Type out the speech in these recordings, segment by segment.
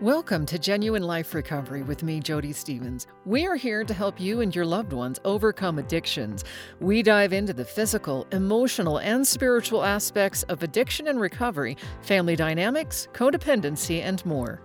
Welcome to Genuine Life Recovery with me, Jodie Stevens. We are here to help you and your loved ones overcome addictions. We dive into the physical, emotional, and spiritual aspects of addiction and recovery, family dynamics, codependency, and more.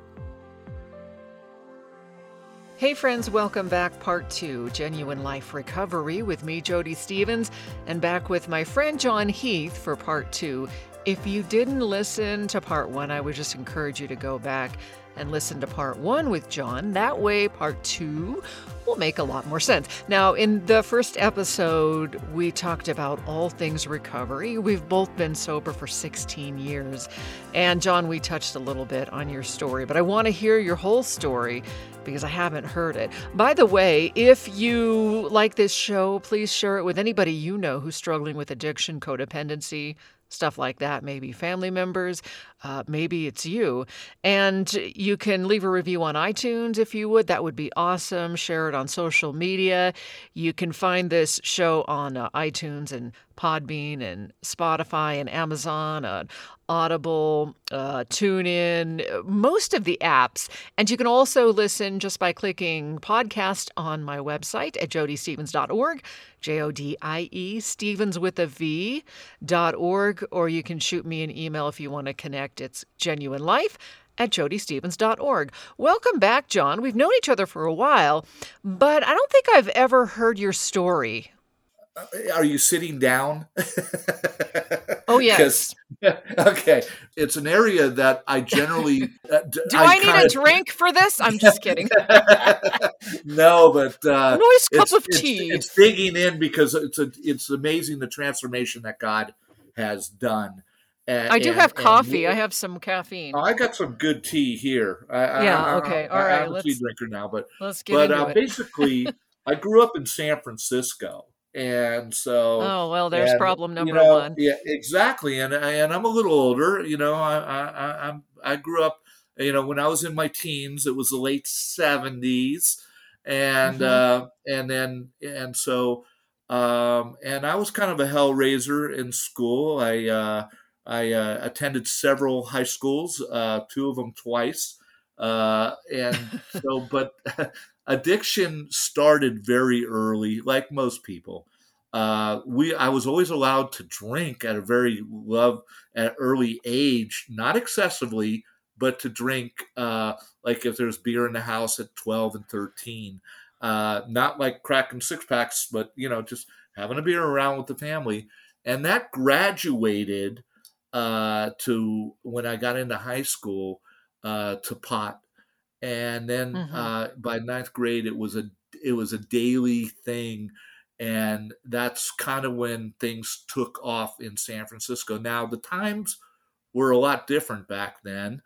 Hey, friends, welcome back. Part two Genuine Life Recovery with me, Jodie Stevens, and back with my friend John Heath for part two. If you didn't listen to part one, I would just encourage you to go back and listen to part one with John. That way, part two will make a lot more sense. Now, in the first episode, we talked about all things recovery. We've both been sober for 16 years. And, John, we touched a little bit on your story, but I want to hear your whole story because I haven't heard it. By the way, if you like this show, please share it with anybody you know who's struggling with addiction, codependency, stuff like that. Maybe family members, uh, maybe it's you. And you can leave a review on iTunes if you would. That would be awesome. Share it on social media. You can find this show on uh, iTunes and Podbean and Spotify and Amazon, uh, Audible, uh, TuneIn, most of the apps. And you can also listen just by clicking podcast on my website at jodiestevens.org, J O D I E, Stevens with a V, dot org, or you can shoot me an email if you want to connect. It's genuine life at jodiestevens.org. Welcome back, John. We've known each other for a while, but I don't think I've ever heard your story. Are you sitting down? oh yes. okay, it's an area that I generally. Uh, Do I, I need kinda, a drink for this? I'm just kidding. no, but uh, nice cup of tea. It's, it's digging in because it's a, it's amazing the transformation that God has done. And, I do and, have coffee. I have some caffeine. I got some good tea here. I, yeah. I, okay. All right. I'm a tea drinker now, but let's get but into uh, it. basically, I grew up in San Francisco, and so oh well, there's and, problem number you know, one. Yeah, exactly. And and I'm a little older. You know, I I I'm I grew up. You know, when I was in my teens, it was the late '70s, and mm-hmm. uh, and then and so um, and I was kind of a hell raiser in school. I uh, I uh, attended several high schools, uh, two of them twice, uh, and so. But addiction started very early, like most people. Uh, we I was always allowed to drink at a very love at early age, not excessively, but to drink uh, like if there's beer in the house at 12 and 13. Uh, not like cracking six packs, but you know, just having a beer around with the family. And that graduated uh, to when I got into high school uh, to pot, and then mm-hmm. uh, by ninth grade it was a it was a daily thing, and that's kind of when things took off in San Francisco. Now the times were a lot different back then,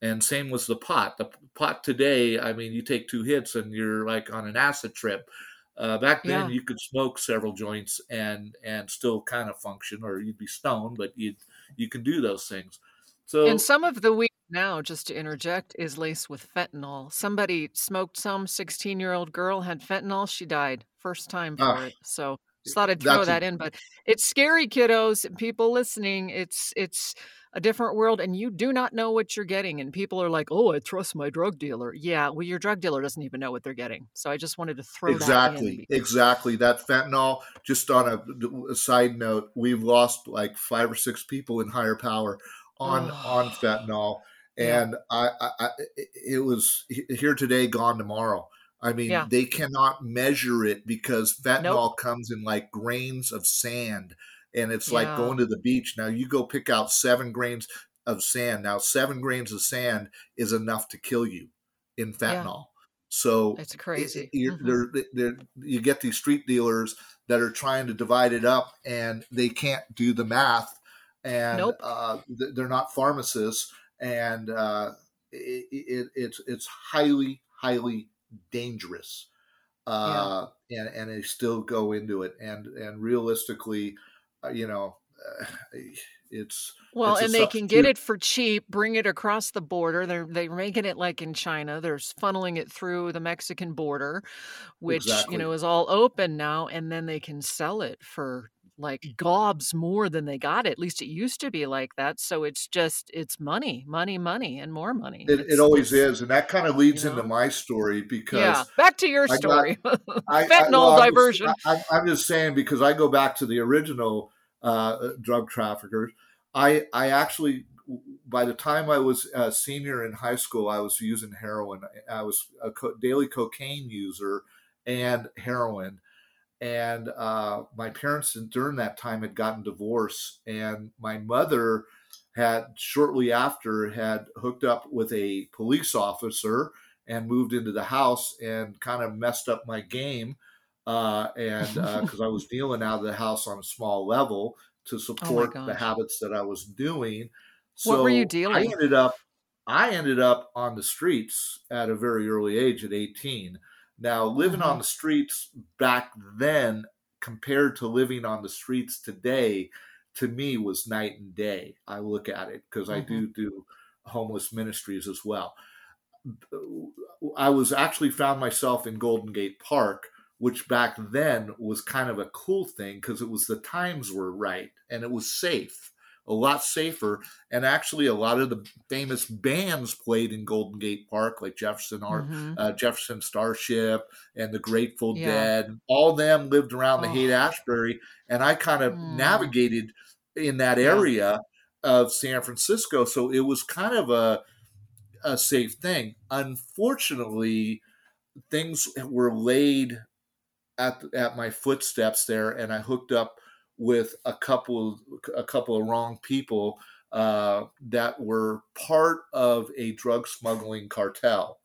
and same was the pot. The pot today, I mean, you take two hits and you're like on an acid trip. Uh, back then, yeah. you could smoke several joints and and still kind of function, or you'd be stoned, but you'd you can do those things. So and some of the weed now, just to interject, is laced with fentanyl. Somebody smoked some 16 year old girl had fentanyl. She died first time for uh, it. So just thought I'd throw that a, in. But it's scary, kiddos. People listening, it's it's a different world and you do not know what you're getting. And people are like, oh, I trust my drug dealer. Yeah, well, your drug dealer doesn't even know what they're getting. So I just wanted to throw exactly, that exactly Exactly. that fentanyl. Just on a, a, side note, we've lost like five or six people in higher power on oh. on fentanyl, and yeah. I, I, it was here today, gone tomorrow. I mean, yeah. they cannot measure it because fentanyl nope. comes in like grains of sand and it's yeah. like going to the beach. Now you go pick out seven grains of sand. Now seven grains of sand is enough to kill you in fentanyl. Yeah. So it's crazy. It, mm-hmm. they're, they're, you get these street dealers that are trying to divide it up, and they can't do the math, and nope. uh, they're not pharmacists, and uh, it, it, it's it's highly highly dangerous. Uh, yeah. and and they still go into it, and and realistically, uh, you know, uh, it's well, it's and they can get it for cheap, bring it across the border. They're they're making it like in China. They're funneling it through the Mexican border, which exactly. you know is all open now, and then they can sell it for like gobs more than they got. At least it used to be like that. So it's just it's money, money, money, and more money. It, it always is, and that kind of leads you into my story because Yeah. Back to your I story. I, I Fentanyl well, I'm just, diversion. I, I- I'm just saying because I go back to the original uh, drug traffickers. I I actually by the time I was a senior in high school, I was using heroin. I was a co- daily cocaine user and heroin. And uh, my parents during that time had gotten divorced, and my mother had shortly after had hooked up with a police officer and moved into the house and kind of messed up my game uh, and because I was dealing out of the house on a small level to support the habits that I was doing. So What were you dealing I ended up I ended up on the streets at a very early age at 18. Now living on Mhm. the streets back then compared to living on the streets today to me was night and day. I look at it because I Mhm. do do homeless ministries as well. I was actually found myself in Golden Gate Park, which back then was kind of a cool thing because it was the times were right and it was safe, a lot safer. And actually, a lot of the famous bands played in Golden Gate Park, like Jefferson Art, Mhm. uh, Jefferson Starship, and the Grateful Yeah. Dead. All them lived around the Oh. Haight Ashbury, and I kind of Mm. navigated in that Yeah. area of San Francisco, so it was kind of a a safe thing. Unfortunately, things were laid at at my footsteps there, and I hooked up with a couple a couple of wrong people uh, that were part of a drug smuggling cartel,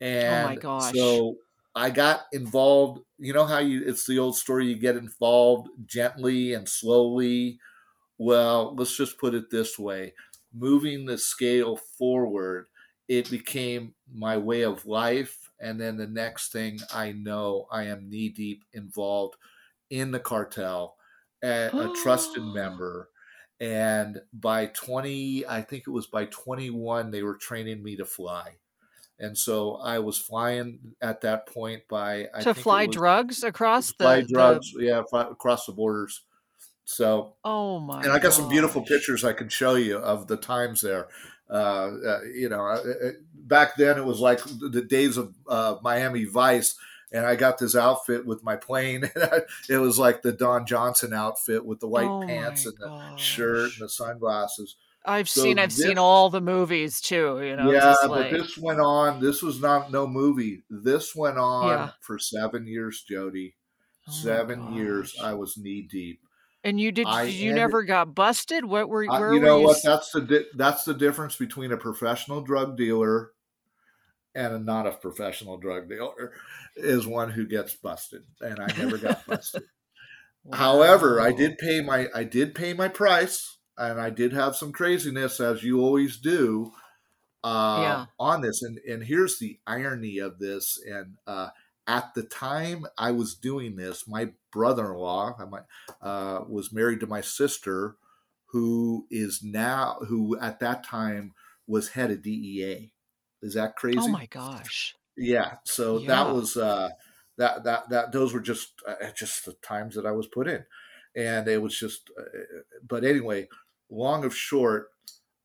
and Oh gosh. so I got involved. You know how you it's the old story you get involved gently and slowly. Well, let's just put it this way moving the scale forward, it became my way of life. And then the next thing I know, I am knee deep involved in the cartel, a, a trusted member. And by 20, I think it was by 21, they were training me to fly. And so I was flying at that point by I to fly drugs across the, fly the- drugs, yeah, fly, across the borders. So oh my! and I got some beautiful pictures I can show you of the times there. Uh, uh, you know, uh, uh, back then it was like the days of uh, Miami Vice, and I got this outfit with my plane. it was like the Don Johnson outfit with the white Oh pants and the shirt and the sunglasses. I've So seen. I've this- seen all the movies too. You know. yeah, just but this went on. This was not no movie. This went on Yeah. for seven years, Jodie. Oh seven years. I was knee deep. And you did? I you ended- never got busted? What were? I- Where you were know you? what? That's the di- that's the difference between a professional drug dealer and a not a professional drug dealer is one who gets busted, and I never got busted. However, I did pay my I did pay my price, and I did have some craziness as you always do uh, Yeah. on this. And and here's the irony of this. And uh, at the time I was doing this, my brother-in-law uh, was married to my sister, who is now who at that time was head of DEA. Is that crazy? Oh my gosh! Yeah. So Yeah. that was uh, that that that those were just uh, just the times that I was put in, and it was just. Uh, but anyway, long of short,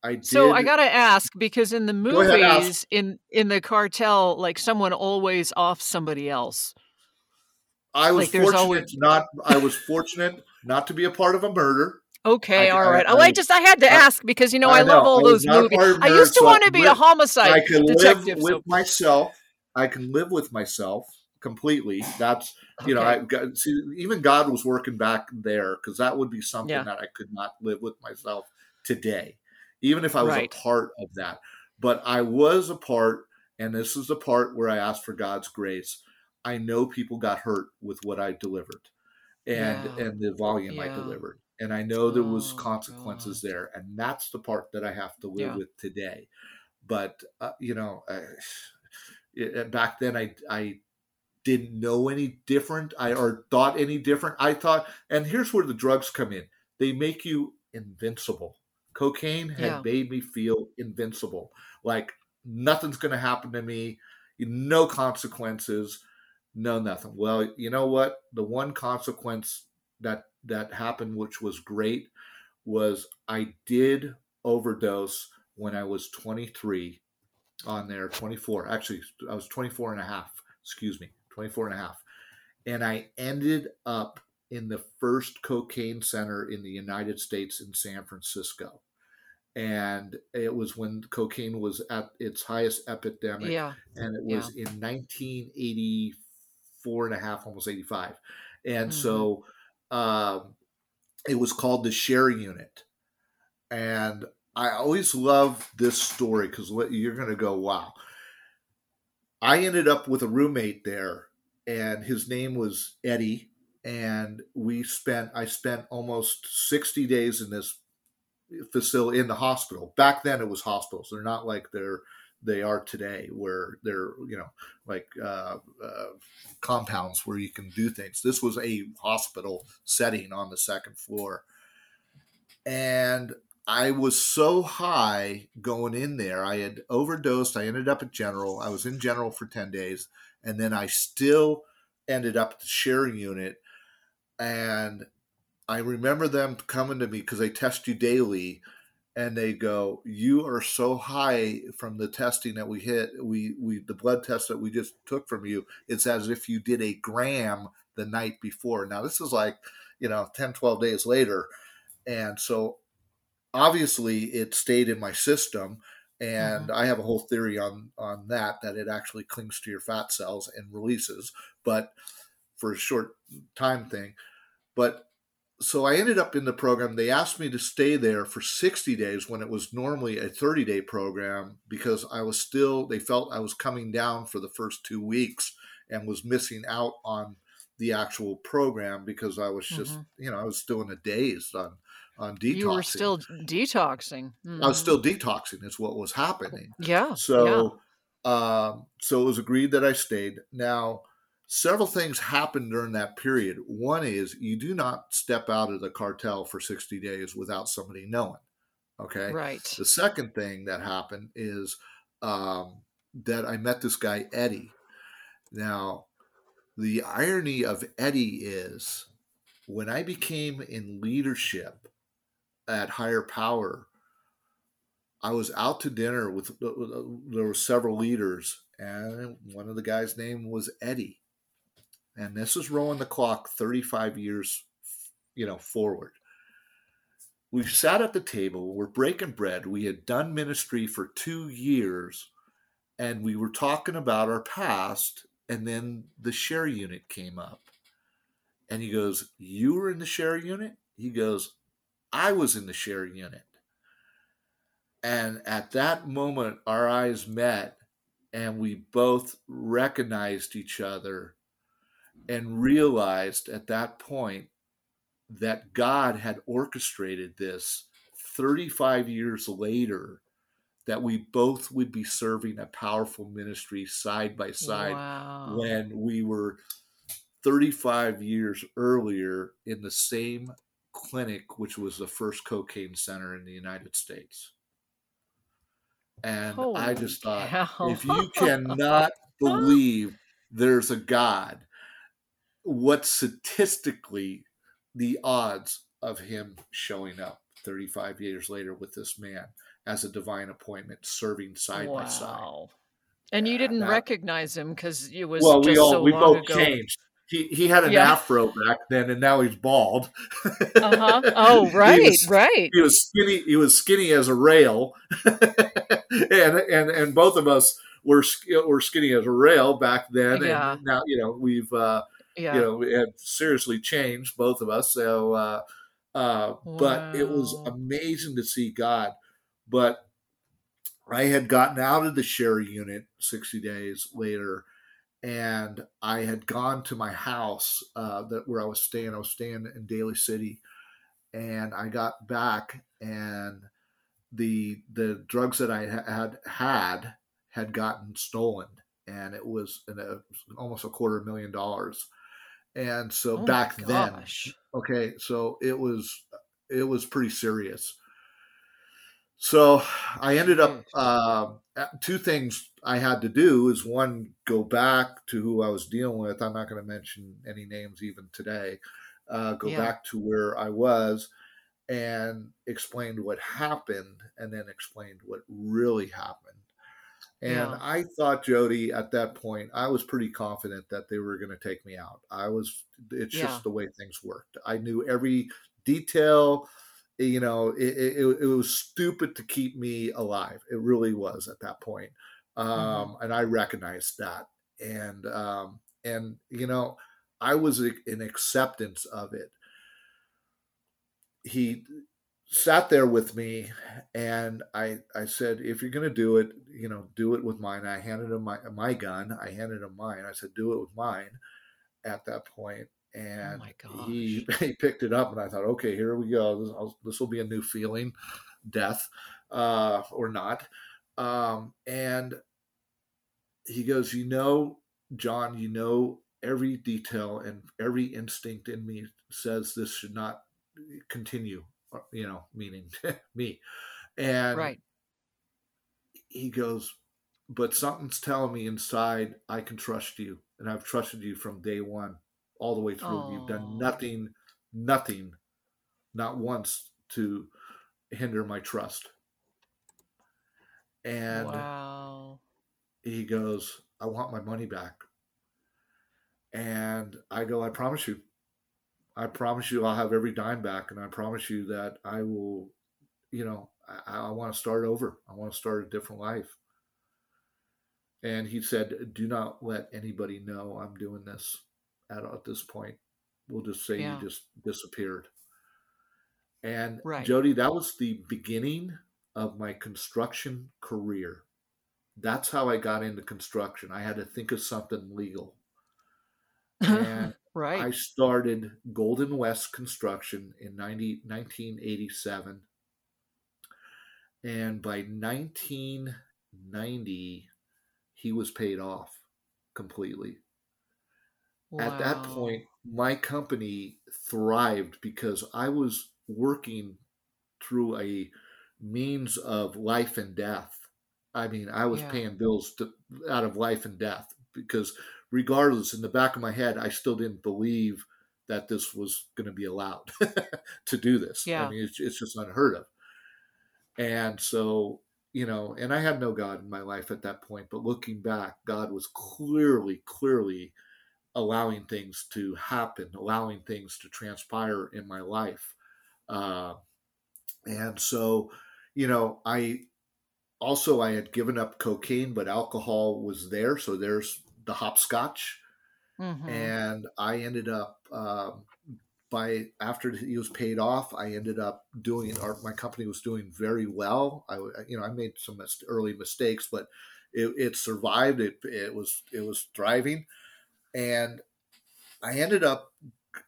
I did. So I gotta ask because in the Go movies, in in the cartel, like someone always off somebody else. I was like, fortunate always- not. I was fortunate not to be a part of a murder. Okay, I- all I- oh, I- I just I had to I- ask because you know I, I love know, all I those movies. I used to so want to be a homicide I can detective. live with so- myself. I can live with myself completely. That's you know, I got see even God was working back there because that would be something Yeah. that I could not live with myself today, even if I was Right. a part of that. But I was a part, and this is the part where I asked for God's grace. I know people got hurt with what I delivered, and Yeah. and the volume I delivered, and I know there was Oh, consequences God. there, and that's the part that I have to live Yeah. with today. But uh, you know, uh, it, back then I I didn't know any different I or thought any different. I thought, and here's where the drugs come in. They make you invincible. Cocaine had Yeah. made me feel invincible. Like nothing's going to happen to me. No consequences. No nothing. Well, you know what? The one consequence that that happened, which was great, was I did overdose when I was 23 on there, 24. Actually, I was 24 and a half, excuse me, 24 and a half. And I ended up in the first cocaine center in the United States in San Francisco. And it was when cocaine was at its highest epidemic. Yeah. And it was yeah. in 1984 and a half, almost 85. And mm-hmm. so um, it was called the share unit. And I always love this story because you're going to go, wow. I ended up with a roommate there, and his name was Eddie. And we spent, I spent almost 60 days in this facility in the hospital. Back then, it was hospitals. They're not like they're they are today, where they're you know like uh, uh, compounds where you can do things. This was a hospital setting on the second floor, and I was so high going in there. I had overdosed. I ended up at General. I was in General for 10 days. And then I still ended up at the sharing unit. And I remember them coming to me because they test you daily and they go, "You are so high from the testing that we hit. We we the blood test that we just took from you. It's as if you did a gram the night before." Now this is like, you know, 10 12 days later. And so obviously it stayed in my system and mm-hmm. I have a whole theory on on that that it actually clings to your fat cells and releases, but for a short time thing. But so I ended up in the program. They asked me to stay there for 60 days when it was normally a 30 day program because I was still, they felt I was coming down for the first two weeks and was missing out on the actual program because I was just, mm-hmm. you know, I was still in a daze on on detoxing. You were still detoxing. Mm-hmm. I was still detoxing. Is what was happening. Yeah. So, yeah. Um, so it was agreed that I stayed. Now, several things happened during that period. One is you do not step out of the cartel for 60 days without somebody knowing. Okay. Right. The second thing that happened is um, that I met this guy, Eddie. Now, the irony of Eddie is when I became in leadership at higher power, I was out to dinner with uh, uh, there were several leaders, and one of the guys' name was Eddie, and this is rolling the clock 35 years, you know, forward. We sat at the table, we're breaking bread. We had done ministry for two years, and we were talking about our past, and then the share unit came up. And he goes, You were in the share unit? He goes, I was in the share unit. And at that moment, our eyes met and we both recognized each other and realized at that point that God had orchestrated this 35 years later that we both would be serving a powerful ministry side by side wow. when we were 35 years earlier in the same clinic, which was the first cocaine center in the United States. And Holy I just thought, cow. if you cannot believe there's a God, what statistically the odds of him showing up 35 years later with this man as a divine appointment, serving side wow. by side? And you didn't that, recognize him because it was well, we all so we both ago. changed he he had an yeah. afro back then, and now he's bald. uh-huh. Oh, right, he was, right. He was skinny. He was skinny as a rail, and and and both of us were were skinny as a rail back then. Yeah. And now you know we've uh, yeah. you know we have seriously changed both of us. So, uh, uh, wow. but it was amazing to see God. But I had gotten out of the share unit sixty days later and I had gone to my house uh, that where I was staying. I was staying in Daly City, and I got back, and the the drugs that I had had had gotten stolen, and it was a, almost a quarter million dollars. And so oh back then, okay, so it was it was pretty serious. So I ended up uh, two things I had to do is one go back to who I was dealing with. I'm not going to mention any names even today, uh, go Yeah. back to where I was, and explained what happened, and then explained what really happened. And Yeah. I thought, Jodie, at that point, I was pretty confident that they were going to take me out. I was, it's Yeah. just the way things worked. I knew every detail. You know, it, it, it was stupid to keep me alive. It really was at that point. Um, And I recognized that. And, um, and, you know, I was in acceptance of it. He sat there with me and I I said, if you're gonna do it, you know, do it with mine. I handed him my my gun. I handed him mine. I said, do it with mine at that point. And my he he picked it up and I thought, okay, here we go. This, I'll- this will be a new feeling, death, uh, or not. Um, and he goes, you know, John, you know every detail and every instinct in me says this should not continue uh, you know meaning me and Right. he goes but something's telling me inside i can trust you and i've trusted you from day one all the way through you've done nothing nothing not once to hinder my trust and wow. he goes, I want my money back. And I go, I promise you. I promise you I'll have every dime back. And I promise you that I will, you know, I, I want to start over. I want to start a different life. And he said, Do not let anybody know I'm doing this at, at this point. We'll just say Yeah. you just disappeared. And Right. Jody, that was the beginning of my construction career that's how I got into construction. I had to think of something legal. And I started Golden West Construction in 90, 1987. And by 1990, he was paid off completely. At that point, my company thrived because I was working through a means of life and death. I mean, I was Yeah. paying bills to, out of life and death because, regardless, in the back of my head, I still didn't believe that this was going to be allowed to do this. Yeah. I mean, it's, it's just unheard of. And so, you know, and I had no God in my life at that point, but looking back, God was clearly, clearly allowing things to happen, allowing things to transpire in my life. Uh, and so, you know, I also I had given up cocaine, but alcohol was there. So there's the hopscotch, Mhm. and I ended up um, by after he was paid off, I ended up doing. Our, my company was doing very well. I you know I made some early mistakes, but it, it survived. It it was it was thriving, and I ended up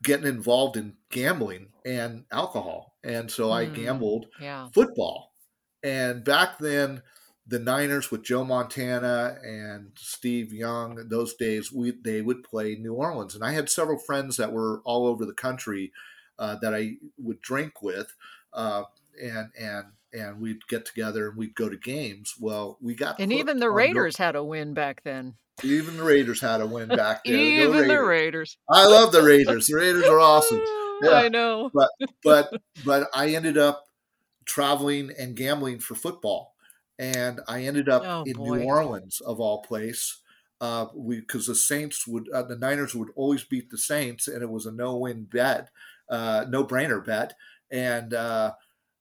getting involved in gambling and alcohol, and so I Hmm. gambled yeah. football. And back then, the Niners with Joe Montana and Steve Young, those days, we they would play New Orleans, and I had several friends that were all over the country uh, that I would drink with, uh, and and and we'd get together and we'd go to games. Well, we got And even the Raiders had a win back then. even the Raiders had a win back then. Even the Raiders. Raiders. I love the Raiders. The Raiders are awesome. Yeah. I know. but but but I ended up traveling and gambling for football, and I ended up Oh, in boy. New Orleans of all place. Uh, we because the Saints would uh, the Niners would always beat the Saints, and it was a no-win bet, uh, no-brainer bet, and uh,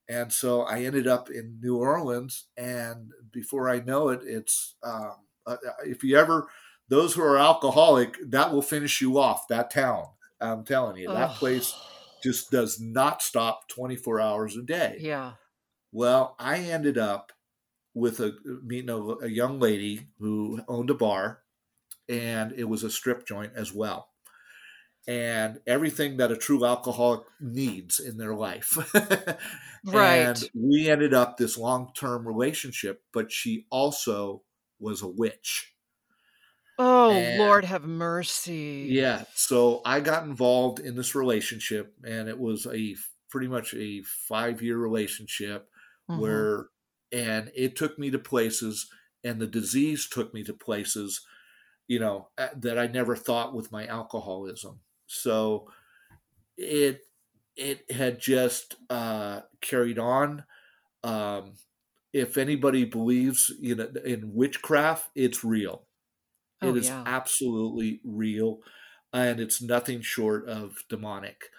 and so I ended up in New Orleans, and before I know it, it's um, uh, if you ever those who are alcoholic, that will finish you off. That town, I'm telling you, that place just does not stop 24 hours a day. Yeah. Well, I ended up with a meeting a, a young lady who owned a bar, and it was a strip joint as well, and everything that a true alcoholic needs in their life. Right. And we ended up this long term relationship, but she also was a witch. Oh, And- Lord have mercy. Yeah. So I got involved in this relationship, and it was a pretty much a five year relationship Mhm. where, and it took me to places, and the disease took me to places, you know, that I never thought with my alcoholism. So it it had just uh, carried on. Um, if anybody believes you know in witchcraft, it's real. Oh, It is yeah. absolutely real, and it's nothing short of demonic.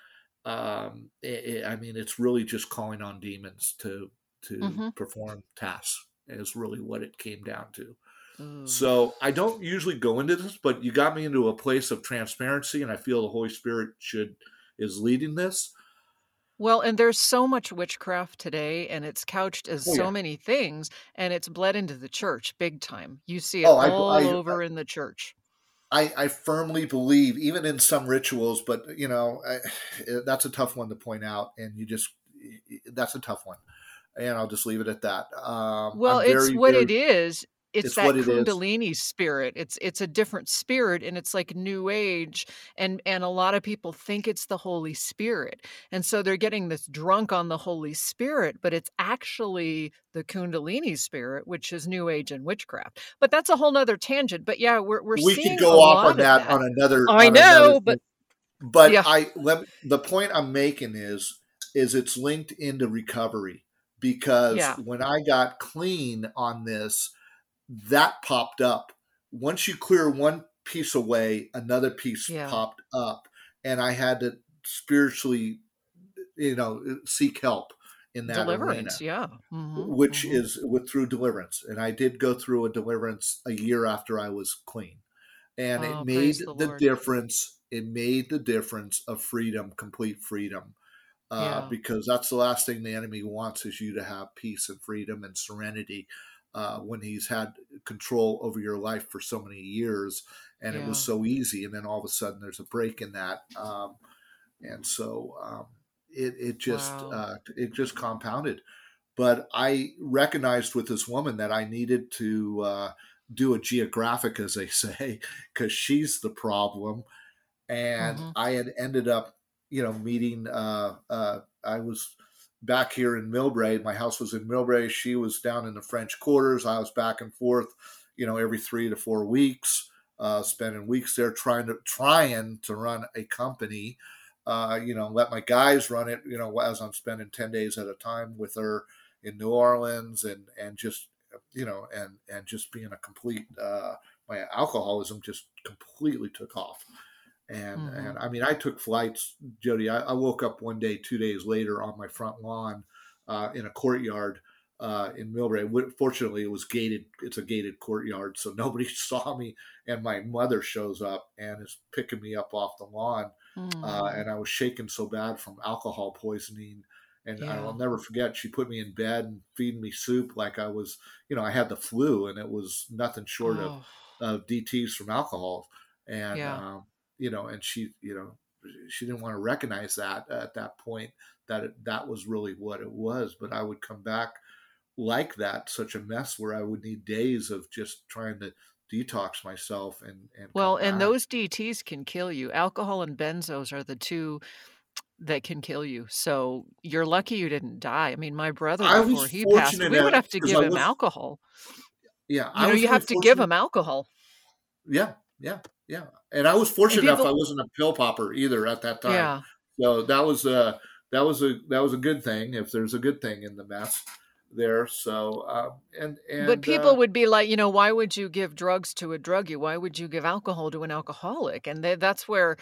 Um, i i I mean, it's really just calling on demons to to hmm perform tasks. Is really what it came down to. Ooh. So I don't usually go into this, but you got me into a place of transparency, and I feel the Holy Spirit should is leading this. Well, and there's so much witchcraft today, and it's couched as Oh so yeah. many things, and it's bled into the church big time. You see it Oh, I all I over in the church. I, I firmly believe, even in some rituals, but you know, I, that's a tough one to point out, and you just that's a tough one, and I'll just leave it at that. Um, Well, I'm it's what very. it is. It's It's that what it kundalini spirit. It's it's a different spirit and it's like new age and and a lot of people think it's the Holy Spirit. And so they're getting this drunk on the Holy Spirit, but it's actually the kundalini spirit, which is new age and witchcraft. But that's a whole nother tangent. But yeah, we're we're We could go off on that that. on another I on another know, but thing, but yeah. I let the point I'm making is is it's linked into recovery because Yeah. when I got clean on this, that popped up. Once you clear one piece away, another piece Yeah. popped up, and I had to spiritually, you know, seek help in that arena, Deliverance, yeah. Mhm. which Mhm. is with through deliverance. And I did go through a deliverance a year after I was clean, and it Oh, made the the difference. It made the difference of freedom, complete freedom uh, Yeah. because that's the last thing the enemy wants is you to have peace and freedom and serenity uh, when he's had control over your life for so many years and it was so easy and then all of a sudden there's a break in that um, and so um, it, it just Wow. uh, it just compounded but i recognized with this woman that i needed to uh, do a geographic as they say because she's the problem and Mhm. I had ended up, you know, meeting. Uh, uh, I was back here in Millbrae. My house was in Millbrae. She was down in the French Quarters. I was back and forth, you know, every three to four weeks, uh, spending weeks there trying to trying to run a company. Uh, you know, let my guys run it. You know, as I'm spending ten days at a time with her in New Orleans, and and just you know, and and just being a complete. Uh, my alcoholism just completely took off and Mhm. and I mean I took flights, Jodie. I, I woke up one day, two days later, on my front lawn uh, in a courtyard uh, in Millbrae. Fortunately, it was gated. It's a gated courtyard, so nobody saw me. And my mother shows up and is picking me up off the lawn, uh, Mm. and I was shaking so bad from alcohol poisoning. And Yeah. I'll never forget. She put me in bed and feeding me soup like I was, you know, I had the flu, and it was nothing short of Oh, of DTs from alcohol, and yeah. um, you know, and she, you know, she didn't want to recognize that at that point that it, that was really what it was. But I would come back like that, such a mess where I would need days of just trying to detox myself and and Well, and those DTs can kill you. Alcohol and benzos are the 2 that can kill you. So, you're lucky you didn't die. I mean, my brother, before he passed, we would have to give I him alcohol. yeah, You I know, you have to give him alcohol. Yeah, yeah, yeah. And I was And fortunate enough I wasn't a pill popper either at that time. Yeah. So that was a that was a that was a good thing if there's a good thing in the mess there. So um, and But people uh, would be like, you know, "Why would you give drugs to a druggie? Why would you give alcohol to an alcoholic?" And they that's where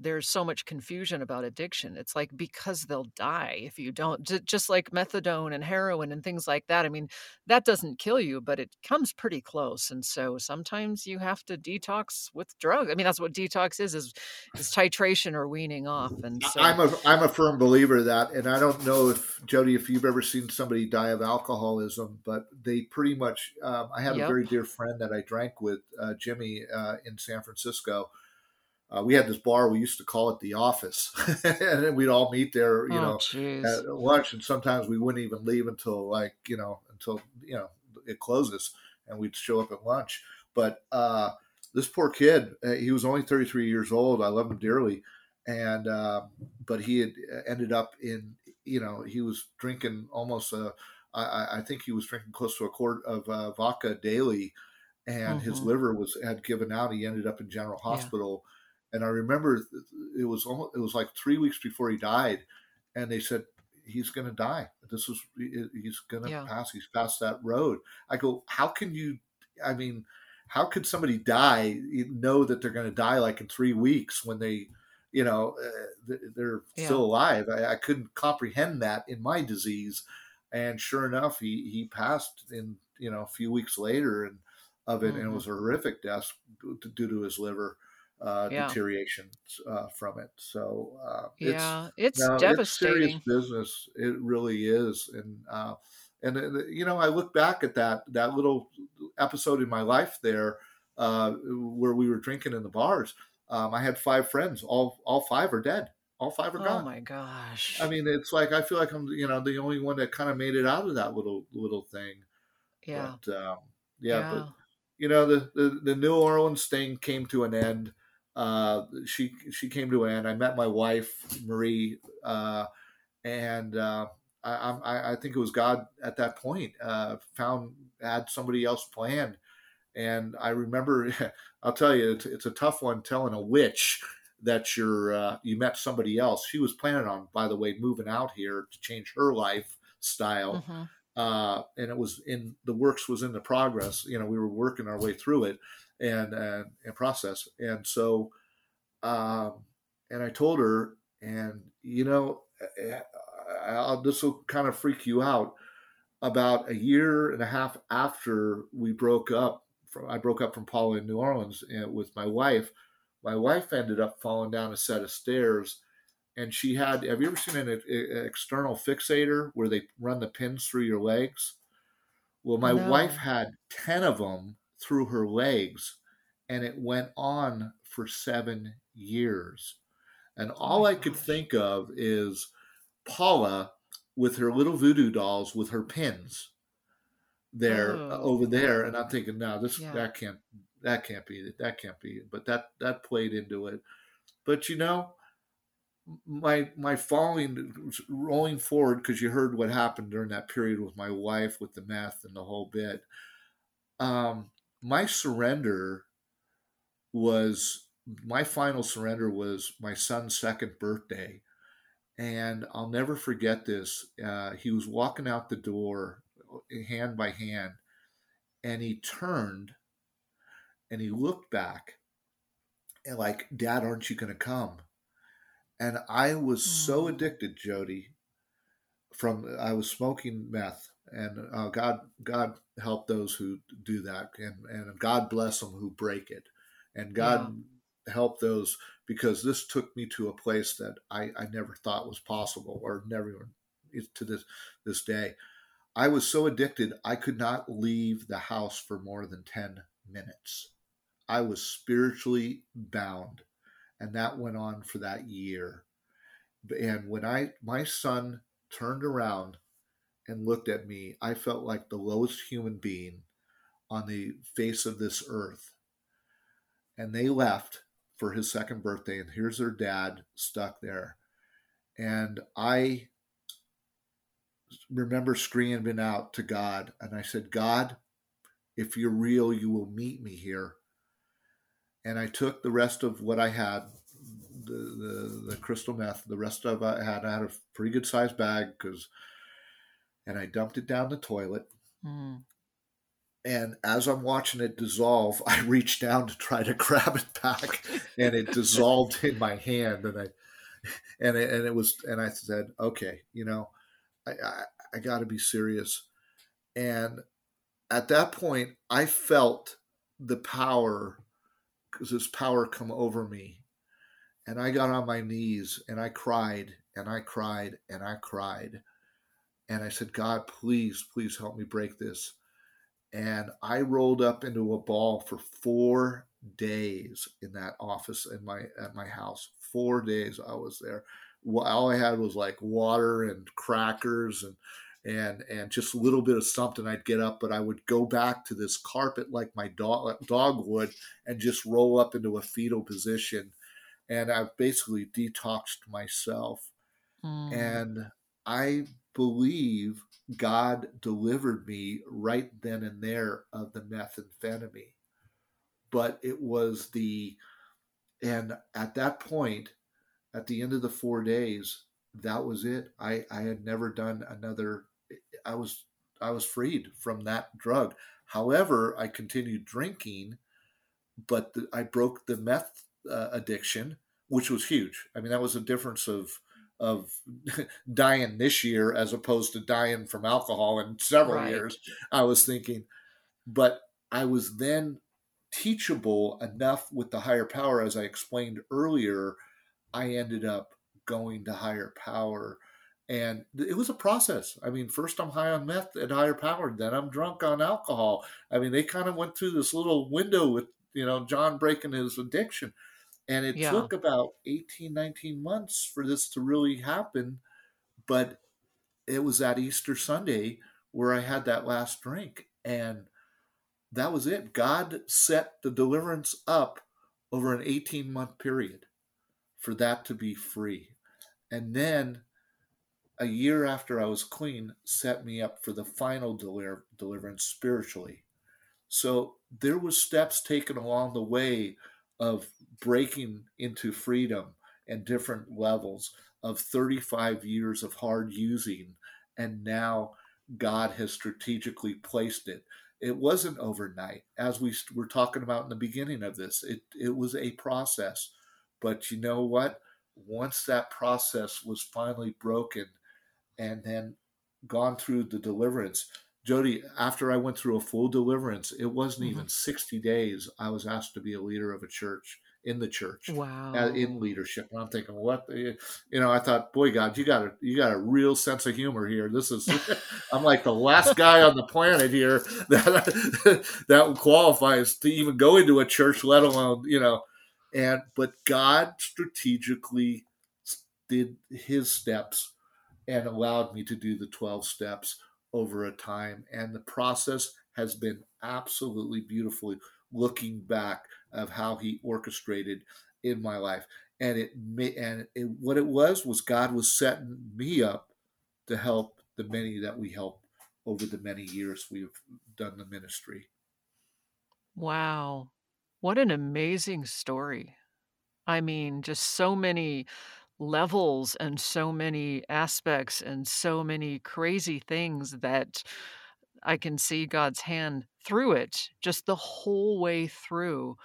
there's so much confusion about addiction. It's like, because they'll die if you don't just like methadone and heroin and things like that. I mean, that doesn't kill you, but it comes pretty close, and so sometimes you have to detox with drugs. I mean, that's what detox is, is is titration or weaning off, and so I'm a I'm a firm believer of that, and I don't know if Jodie, if you've ever seen somebody die of alcoholism, but they pretty much. Um, I had a very dear friend that I drank with, uh, Jimmy, uh, in San Francisco. Uh, we had this bar we used to call it the office, and then we'd all meet there, you Oh, know, jeez. at lunch, and sometimes we wouldn't even leave until like you know until you know it closes, and we'd show up at lunch. But uh, this poor kid, uh, he was only 33 years old. I love him dearly, and uh, but he had uh, ended up in you know he was drinking almost a I, I think he was drinking close to a quart of uh, vodka daily, and his Mhm. liver was had given out. He ended up in General Yeah. And I remember it was almost, it was like three weeks before he died, and they said he's going to die. This is he's going to yeah. pass. He's passed that road. I go, how can you? I mean, how could somebody die? Know that they're going to die like in three weeks when they, you know, uh, they're yeah. still alive. I, I couldn't comprehend that in my disease, and sure enough, he he passed in you know a few weeks later and of it, mm-hmm. and it mm-hmm. was a horrific death due to his liver uh, yeah. deterioration uh, from it. So uh, yeah, it's, it's devastating. It's serious business. It really is, and uh, and uh, you know, I look back at that that little episode in my life there uh, where we were drinking in the bars. Um, I had five friends. All all five are dead. All five are oh gone. Oh my gosh! I mean, it's like I feel like I'm you know the only one that kind of made it out of that little little thing. Yeah. But, um, yeah, yeah, but you know the, the the New Orleans thing came to an end uh, she she came to an end. I met my wife Marie, uh, and uh, I, I, I think it was God at that point uh, found had somebody else planned. And I remember, I'll tell you, it's, it's a tough one telling a witch that you're uh, you met somebody else. She was planning on, by the way, moving out here to change her lifestyle. Mm-hmm. Uh, and it was in the works was in the progress. You know, we were working our way through it, and and, and process. And so, um, and I told her, and you know, eh, eh, I'll, this will kind of freak you out. About a year and a half after we broke up, from, I broke up from Paula in New Orleans and, eh, with my wife. My wife ended up falling down a set of stairs, and she had. Have you ever seen an, an external fixator where they run the pins through your legs? Well, my no. wife had ten of them through her legs, and it went on for seven years. And oh all I could think of is Paula with her little voodoo dolls with her pins there uh, oh. over there, and I'm thinking, now this yeah. that can't that can't be it. That can't be it. But that that played into it. But you know, my my falling rolling forward because you heard what happened during that period with my wife with the meth and the whole bit. Um, my surrender was my final surrender was my son's second birthday. And I'll never forget this. Uh, he was walking out the door hand by hand, and he turned and he looked back and, like, Dad, aren't you going to come? And I was mm. so addicted, Jodie, from I was smoking meth and uh, God God help those who do that, and and God bless them who break it, and God yeah. help those because this took me to a place that I, I never thought was possible, or never even to this this day. I was so addicted I could not leave the house for more than ten minutes. I was spiritually bound, and that went on for that year. And when I my son turned around and looked at me, I felt like the lowest human being on the face of this earth. And they left for his second birthday, and here's their dad stuck there. And I remember screaming out to God, and I said, God, if you're real, you will meet me here. And I took the rest of what I had, the, the, the crystal meth, the rest of I had, I had a pretty good sized bag because and I dumped it down the toilet. Mm. And as I'm watching it dissolve, I reached down to try to grab it back, and it dissolved in my hand. And I, and it, and it was, and I said, okay, you know, I I, I got to be serious. And at that point, I felt the power, because this power come over me, and I got on my knees and I cried and I cried and I cried and I said, God, please, please help me break this. And I rolled up into a ball for four days in that office in my at my house. Four days I was there. All I had was like water and crackers and and and just a little bit of something I'd get up, but I would go back to this carpet like my dog dog would and just roll up into a fetal position. And I've basically detoxed myself. Mm. And I believe God delivered me right then and there of the methamphetamine. But it was the and at that point, at the end of the four days, that was it. I, I had never done another. I was I was freed from that drug. However, I continued drinking, but the, I broke the meth uh, addiction, which was huge. I mean, that was a difference of of dying this year as opposed to dying from alcohol in several right. years. I was thinking, but I was then teachable enough with the higher power, as I explained earlier. I ended up going to higher power. And it was a process. I mean, first I'm high on meth at higher power, then I'm drunk on alcohol. I mean, they kind of went through this little window with, you know, John breaking his addiction. And it yeah. took about 18, 19 months for this to really happen. But it was that Easter Sunday where I had that last drink. And that was it. God set the deliverance up over an 18 month period for that to be free. And then a year after I was clean, set me up for the final deliver- deliverance spiritually. So there was steps taken along the way of breaking into freedom and different levels of 35 years of hard using and now god has strategically placed it. It wasn't overnight as we were talking about in the beginning of this. It, it was a process. But you know what? Once that process was finally broken and then gone through the deliverance Jodie, after I went through a full deliverance, it wasn't mm-hmm. even 60 days. I was asked to be a leader of a church in the church, wow, in leadership. And I'm thinking, what, you know, I thought, boy, God, you got a, you got a real sense of humor here. This is, I'm like the last guy on the planet here that that qualifies to even go into a church, let alone, you know, and but God strategically did His steps and allowed me to do the 12 steps over a time. And the process has been absolutely beautifully looking back of how he orchestrated in my life. And it and it, what it was was God was setting me up to help the many that we help over the many years we've done the ministry. Wow. What an amazing story. I mean, just so many levels and so many aspects and so many crazy things that I can see God's hand through it, just the whole way through.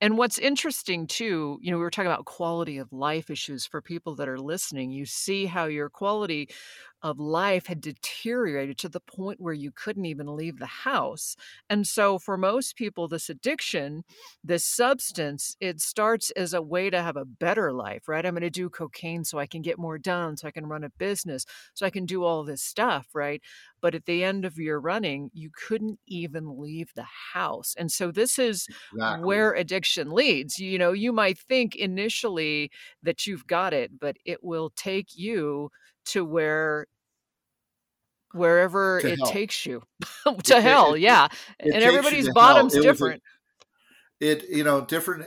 And what's interesting too, you know, we were talking about quality of life issues for people that are listening. You see how your quality of life had deteriorated to the point where you couldn't even leave the house. And so, for most people, this addiction, this substance, it starts as a way to have a better life, right? I'm going to do cocaine so I can get more done, so I can run a business, so I can do all this stuff, right? But at the end of your running, you couldn't even leave the house. And so, this is exactly. where addiction leads. You know, you might think initially that you've got it, but it will take you to where wherever it hell. takes you to it, hell. It, yeah, and everybody's bottom's different. A, it you know different,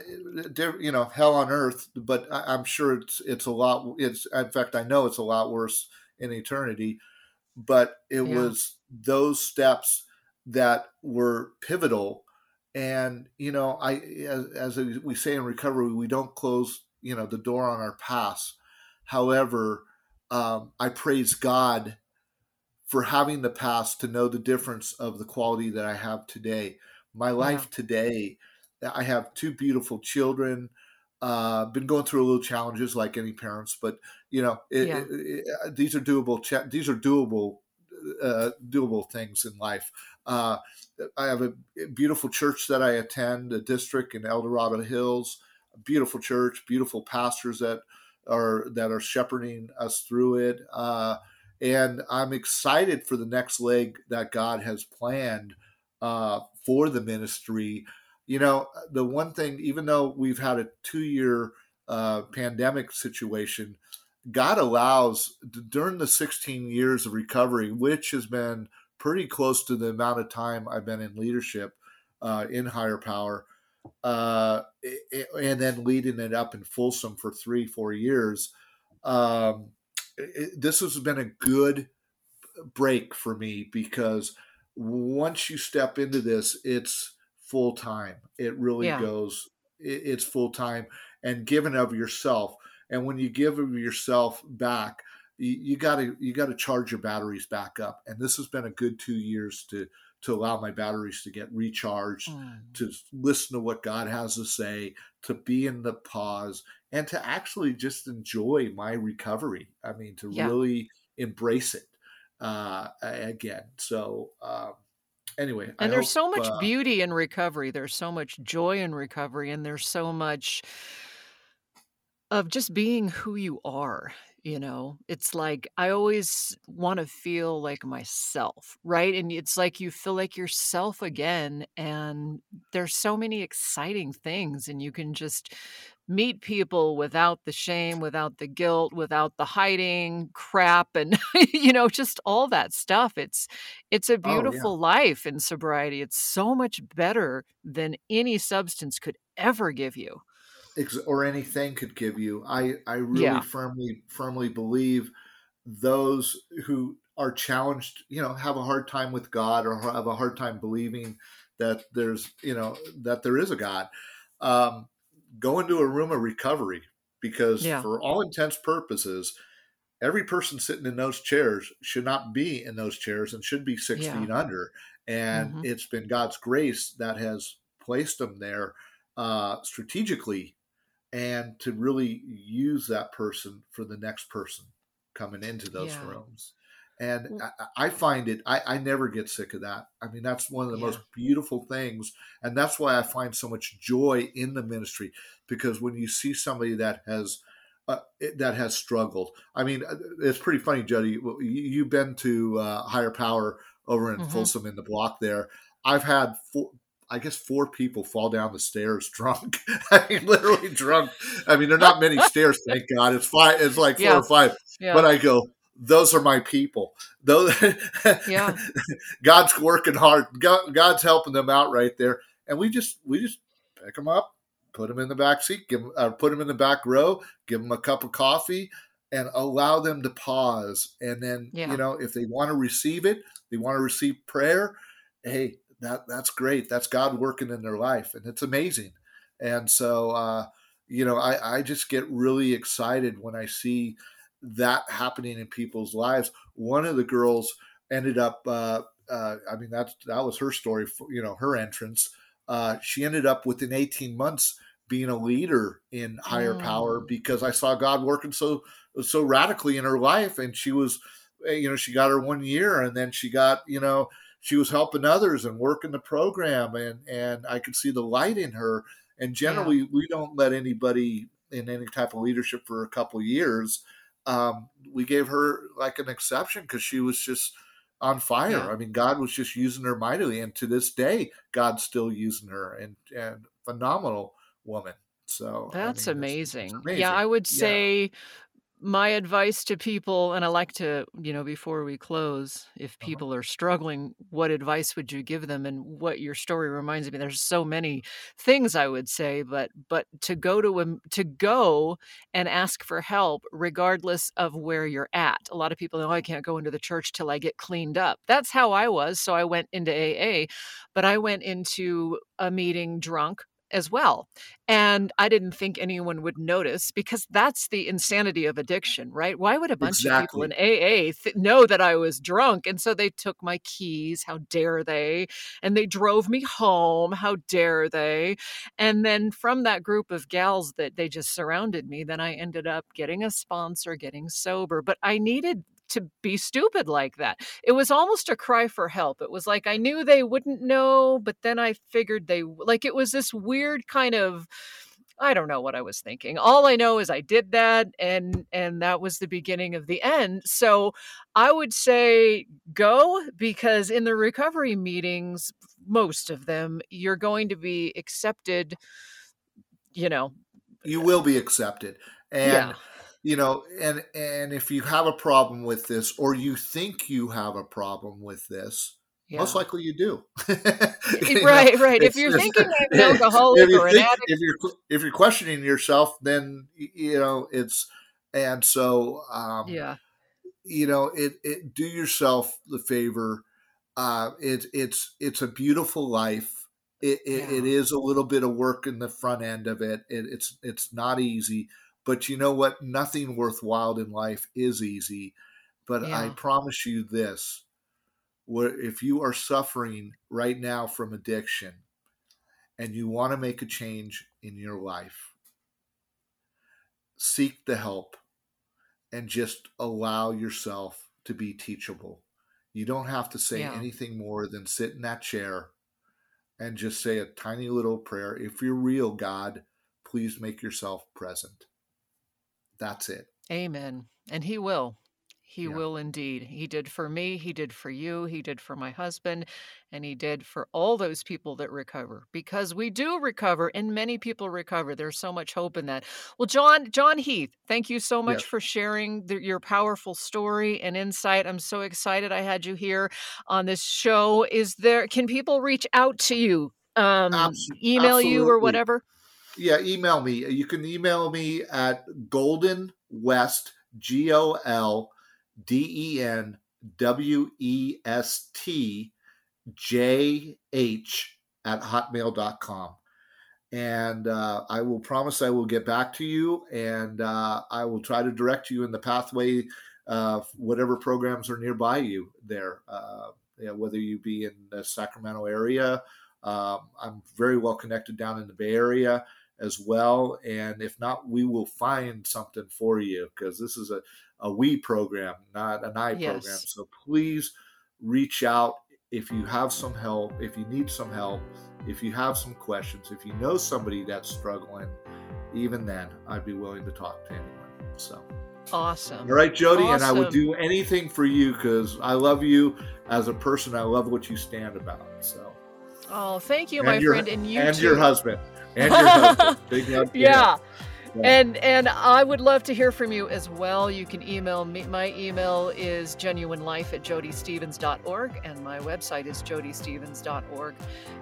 uh, you know hell on earth, but I, am sure it's it's a lot. It's in fact I know it's a lot worse in eternity. But it yeah. was those steps that were pivotal, and you know I as, as we say in recovery, we don't close you know the door on our past. However, um, I praise God for having the past to know the difference of the quality that I have today. My life yeah. today, I have two beautiful children. Uh, been going through a little challenges like any parents, but you know, it, yeah. it, it, uh, these are doable. these are doable, uh, doable things in life. Uh, I have a beautiful church that I attend, a district in El Dorado Hills. A beautiful church, beautiful pastors that are that are shepherding us through it. And I'm excited for the next leg that God has planned uh, for the ministry. You know, the one thing, even though we've had a two year uh, pandemic situation, God allows during the 16 years of recovery, which has been pretty close to the amount of time I've been in leadership uh, in higher power, uh, and then leading it up in Folsom for three, four years. Um, it, this has been a good break for me because once you step into this, it's full time. It really yeah. goes. It, it's full time, and giving of yourself. And when you give of yourself back, you got to you got to charge your batteries back up. And this has been a good two years to to allow my batteries to get recharged, mm. to listen to what God has to say, to be in the pause, and to actually just enjoy my recovery. I mean, to yeah. really embrace it uh, again. So, um, anyway, and I there's hope, so much uh, beauty in recovery. There's so much joy in recovery, and there's so much of just being who you are you know it's like i always want to feel like myself right? And it's like you feel like yourself again and there's so many exciting things and you can just meet people without the shame without the guilt without the hiding crap and you know just all that stuff. It's it's a beautiful oh, yeah. life in sobriety. It's so much better than any substance could ever give you or anything could give you. I I really yeah. firmly firmly believe those who are challenged, you know, have a hard time with God or have a hard time believing that there's, you know, that there is a God. Um, go into a room of recovery because yeah. for all intents purposes, every person sitting in those chairs should not be in those chairs and should be six yeah. feet under. And mm-hmm. it's been God's grace that has placed them there uh, strategically and to really use that person for the next person coming into those yeah. rooms. And I, I, find it, I, I, never get sick of that. I mean, that's one of the yeah. most beautiful things. And that's why I find so much joy in the ministry because when you see somebody that has, uh, that has struggled. I mean, uh, it's pretty funny, Jodie. You've been to uh, Higher Power over in mm-hmm. Folsom in the block there. I've had four, I guess four people fall down the stairs drunk. I mean, literally drunk. I mean, there are not many stairs, thank God. It's five. It's like four yeah. or five. Yeah. But I go, those are my people. Those, yeah. God's working hard. God, God's helping them out right there, and we just we just pick them up, put them in the back seat, give them, uh, put them in the back row, give them a cup of coffee, and allow them to pause. And then yeah. you know, if they want to receive it, they want to receive prayer. Hey, that that's great. That's God working in their life, and it's amazing. And so, uh, you know, I, I just get really excited when I see that happening in people's lives. One of the girls ended up. Uh, uh, I mean, that that was her story. For, you know, her entrance. Uh, she ended up within 18 months being a leader in higher mm. power because I saw God working so so radically in her life, and she was, eh, you know, she got her one year, and then she got, you know, she was helping others and working the program and and I could see the light in her and generally yeah. we don't let anybody in any type of leadership for a couple years um, we gave her like an exception because she was just on fire yeah. I mean God was just using her mightily and to this day God's still using her and and phenomenal woman so that's I mean, amazing. Amazing. Yeah, I would say yeah my advice to people, and I like to, you know, before we close, if uh-huh. people uh-huh. are struggling, what advice would you give them? And what your story reminds me, there's so many things I would say, but but to go to a, to go and ask for help, regardless of where you're at. A lot of people know I can't go into the church till I get cleaned up. That's how I was, so I went into AA, but I went into a meeting drunk as well. And I didn't think anyone would notice because that's the insanity of addiction, right? Why would a bunch exactly. of people in AA th- know that I was drunk? And so they took my keys. How dare they? And they drove me home. How dare they? And then from that group of gals that they just surrounded me, then I ended up getting a sponsor, getting sober. But I needed to be stupid like that. It was almost a cry for help. It was like I knew they wouldn't know, but then I figured they like it was this weird kind of I don't know what I was thinking. All I know is I did that and and that was the beginning of the end. So I would say go because in the recovery meetings most of them you're going to be accepted you know you uh, will be accepted. And yeah you know and and if you have a problem with this or you think you have a problem with this yeah. most likely you do you right know, right if you're just, thinking i'm an alcoholic or an think, addict if you're if you're questioning yourself then you know it's and so um yeah you know it, it do yourself the favor uh it, it's it's a beautiful life it, it, yeah. it is a little bit of work in the front end of it. it. It's it's not easy, but you know what? Nothing worthwhile in life is easy. But yeah. I promise you this: where if you are suffering right now from addiction, and you want to make a change in your life, seek the help, and just allow yourself to be teachable. You don't have to say yeah. anything more than sit in that chair and just say a tiny little prayer. If you're real, God, please make yourself present. That's it. Amen. And He will. He yeah. will indeed. He did for me, he did for you, he did for my husband, and he did for all those people that recover because we do recover and many people recover. There's so much hope in that. Well, John John Heath, thank you so much for sharing the, your powerful story and insight. I'm so excited I had you here on this show. Is there can people reach out to you? Um, email you or whatever? Yeah, email me. You can email me at golden west G O L D E N W E S T J H at hotmail.com. And uh, I will promise I will get back to you and uh, I will try to direct you in the pathway, uh, whatever programs are nearby you there. Uh, whether you be in the Sacramento area, um, I'm very well connected down in the Bay Area as well. And if not, we will find something for you because this is a, a we program, not an I yes. program. So please reach out if you have some help, if you need some help, if you have some questions, if you know somebody that's struggling, even then, I'd be willing to talk to anyone. So. Awesome. All right, Jodie, awesome. and I would do anything for you because I love you as a person. I love what you stand about. So. Oh, thank you, and my your, friend, and you and too. your husband and your husband. Big yeah. And and I would love to hear from you as well. You can email me. My email is genuinelife at jodiestevens.org, and my website is jodiestevens.org.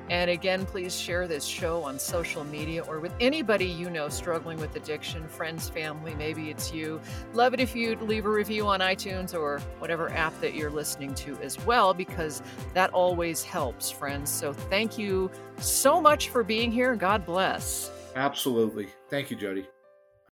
And again, please share this show on social media or with anybody you know struggling with addiction, friends, family, maybe it's you. Love it if you'd leave a review on iTunes or whatever app that you're listening to as well, because that always helps, friends. So thank you so much for being here. God bless. Absolutely. Thank you, Jodie.